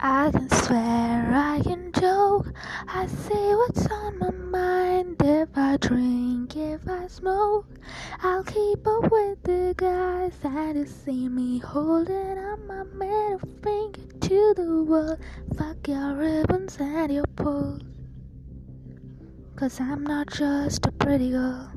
I can swear, I can joke. I say what's on my mind. If I drink, if I smoke, I'll keep up with the guys that you see me holding up my middle finger to the world. Fuck your ribbons and your pulls. Cause I'm not just a pretty girl.